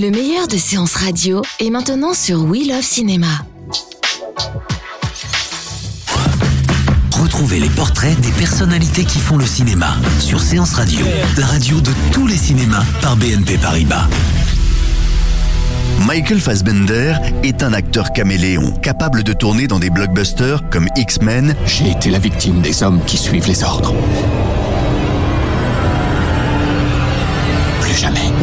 Le meilleur de séances radio est maintenant sur We Love Cinéma. Retrouvez les portraits des personnalités qui font le cinéma sur Séance Radio, la radio de tous les cinémas par BNP Paribas. Michael Fassbender est un acteur caméléon, capable de tourner dans des blockbusters comme X-Men, J'ai été la victime des hommes qui suivent les ordres.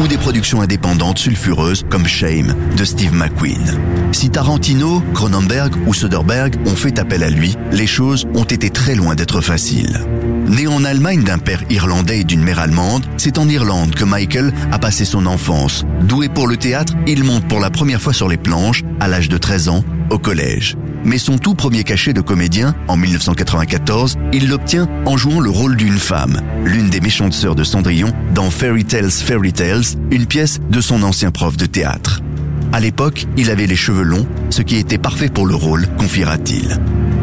Ou des productions indépendantes sulfureuses comme Shame de Steve McQueen. Si Tarantino, Cronenberg ou Soderbergh ont fait appel à lui, les choses ont été très loin d'être faciles. Né en Allemagne d'un père irlandais et d'une mère allemande, c'est en Irlande que Michael a passé son enfance. Doué pour le théâtre, il monte pour la première fois sur les planches, à l'âge de 13 ans, au collège. Mais son tout premier cachet de comédien, en 1994, il l'obtient en jouant le rôle d'une femme, l'une des méchantes sœurs de Cendrillon, dans Fairy Tales Fairy Tales, une pièce de son ancien prof de théâtre. À l'époque, il avait les cheveux longs, ce qui était parfait pour le rôle, confiera-t-il.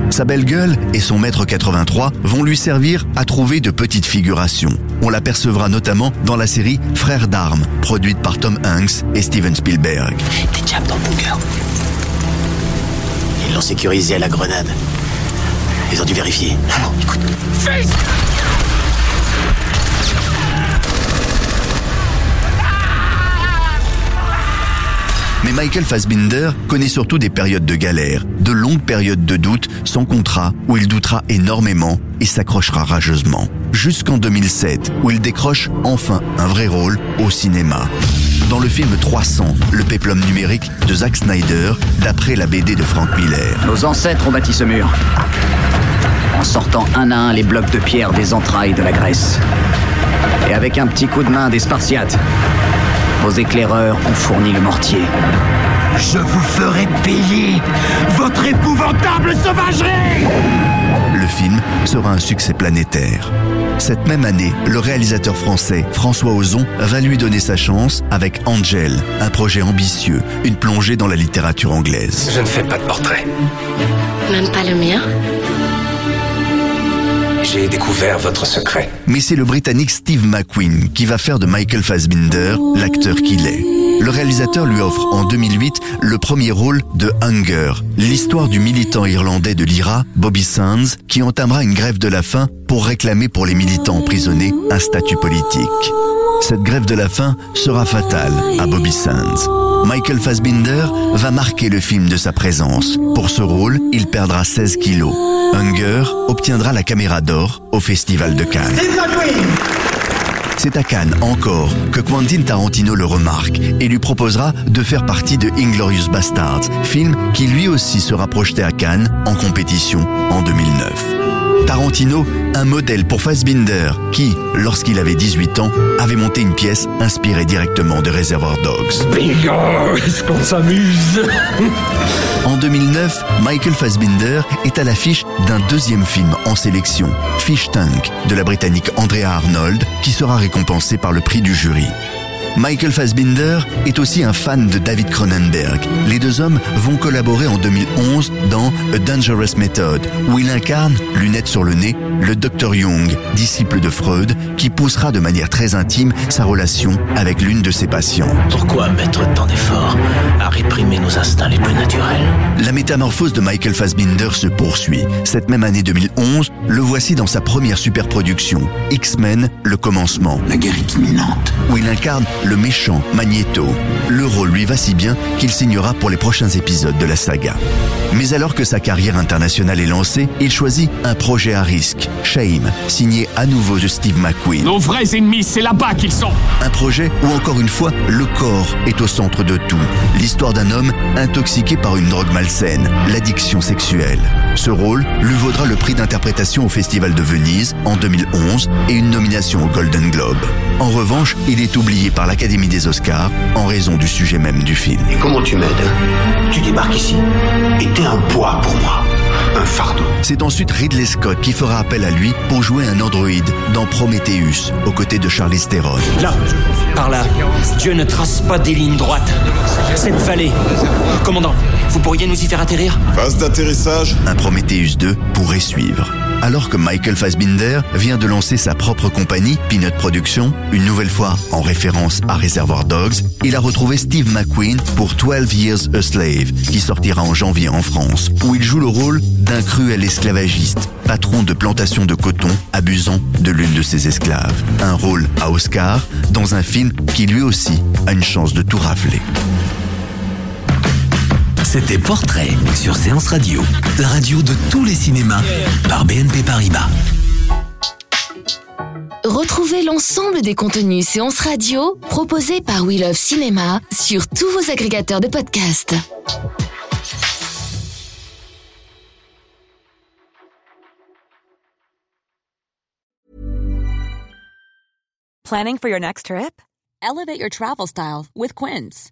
Sa belle gueule et son maître 83 vont lui servir à trouver de petites figurations. On l'apercevra notamment dans la série Frères d'armes, produite par Tom Hanks et Steven Spielberg. Des dans le bunker. Ils l'ont sécurisé à la grenade. Ils ont dû vérifier. Non, non, écoute. Mais Michael Fassbinder connaît surtout des périodes de galère, de longues périodes de doute, sans contrat, où il doutera énormément et s'accrochera rageusement. Jusqu'en 2007, où il décroche enfin un vrai rôle au cinéma. Dans le film 300, le péplum numérique de Zack Snyder, d'après la BD de Frank Miller. Nos ancêtres ont bâti ce mur. En sortant un à un les blocs de pierre des entrailles de la Grèce. Et avec un petit coup de main des Spartiates, vos éclaireurs ont fourni le mortier. Je vous ferai payer votre épouvantable sauvagerie Le film sera un succès planétaire. Cette même année, le réalisateur français François Ozon va lui donner sa chance avec Angel, un projet ambitieux, une plongée dans la littérature anglaise. Je ne fais pas de portrait. Même pas le mien J'ai découvert votre secret. Mais c'est le Britannique Steve McQueen qui va faire de Michael Fassbinder l'acteur qu'il est. Le réalisateur lui offre en 2008 le premier rôle de Hunger, l'histoire du militant irlandais de l'IRA, Bobby Sands, qui entamera une grève de la faim pour réclamer pour les militants emprisonnés un statut politique. Cette grève de la faim sera fatale à Bobby Sands. Michael Fassbinder va marquer le film de sa présence. Pour ce rôle, il perdra 16 kilos. Hunger obtiendra la caméra d'or au Festival de Cannes. C'est à Cannes encore que Quentin Tarantino le remarque et lui proposera de faire partie de Inglorious Bastards, film qui lui aussi sera projeté à Cannes en compétition en 2009. Tarantino, un modèle pour Fassbinder qui, lorsqu'il avait 18 ans, avait monté une pièce inspirée directement de Reservoir Dogs. Bingo Est-ce qu'on s'amuse? En 2009, Michael Fassbinder est à l'affiche d'un deuxième film en sélection, Fish Tank, de la Britannique Andrea Arnold, qui sera récompensé par le prix du jury. Michael Fassbinder est aussi un fan de David Cronenberg. Les deux hommes vont collaborer en 2011 dans A Dangerous Method, où il incarne, lunettes sur le nez, le Dr Jung, disciple de Freud, qui poussera de manière très intime sa relation avec l'une de ses patientes. Pourquoi mettre tant d'efforts à réprimer nos instincts les plus naturels? La métamorphose de Michael Fassbinder se poursuit. Cette même année 2011, le voici dans sa première superproduction, X-Men, le commencement, La guerre est imminente. où il incarne le méchant Magneto. Le rôle lui va si bien qu'il signera pour les prochains épisodes de la saga. Mais alors que sa carrière internationale est lancée, il choisit un projet à risque, Shame, signé à nouveau de Steve McQueen. Nos vrais ennemis, c'est là-bas qu'ils sont. Un projet où encore une fois, le corps est au centre de tout. L'histoire d'un homme intoxiqué par une drogue malsaine, l'addiction sexuelle. Ce rôle lui vaudra le prix d'interprétation au Festival de Venise en 2011 et une nomination au Golden Globe. En revanche, il est oublié par l'Académie des Oscars en raison du sujet même du film. Et comment tu m'aides hein? Tu débarques ici et t'es un poids pour moi. Un fardeau. C'est ensuite Ridley Scott qui fera appel à lui pour jouer un androïde dans Prometheus, aux côtés de Charlize Theron. Là, par là, Dieu ne trace pas des lignes droites. Cette vallée. Commandant, vous pourriez nous y faire atterrir? Phase d'atterrissage. Un Prometheus 2 pourrait suivre. Alors que Michael Fassbinder vient de lancer sa propre compagnie, Peanut Productions, une nouvelle fois en référence à Reservoir Dogs, il a retrouvé Steve McQueen pour 12 Years a Slave, qui sortira en janvier en France, où il joue le rôle d'un cruel esclavagiste, patron de plantation de coton, abusant de l'une de ses esclaves. Un rôle à Oscar dans un film qui lui aussi a une chance de tout rafler. C'était Portrait sur Séance Radio, la radio de tous les cinémas par BNP Paribas. Retrouvez l'ensemble des contenus séances radio proposés par We Love Cinéma sur tous vos agrégateurs de podcasts. Planning for your next trip? Elevate your travel style with Quince.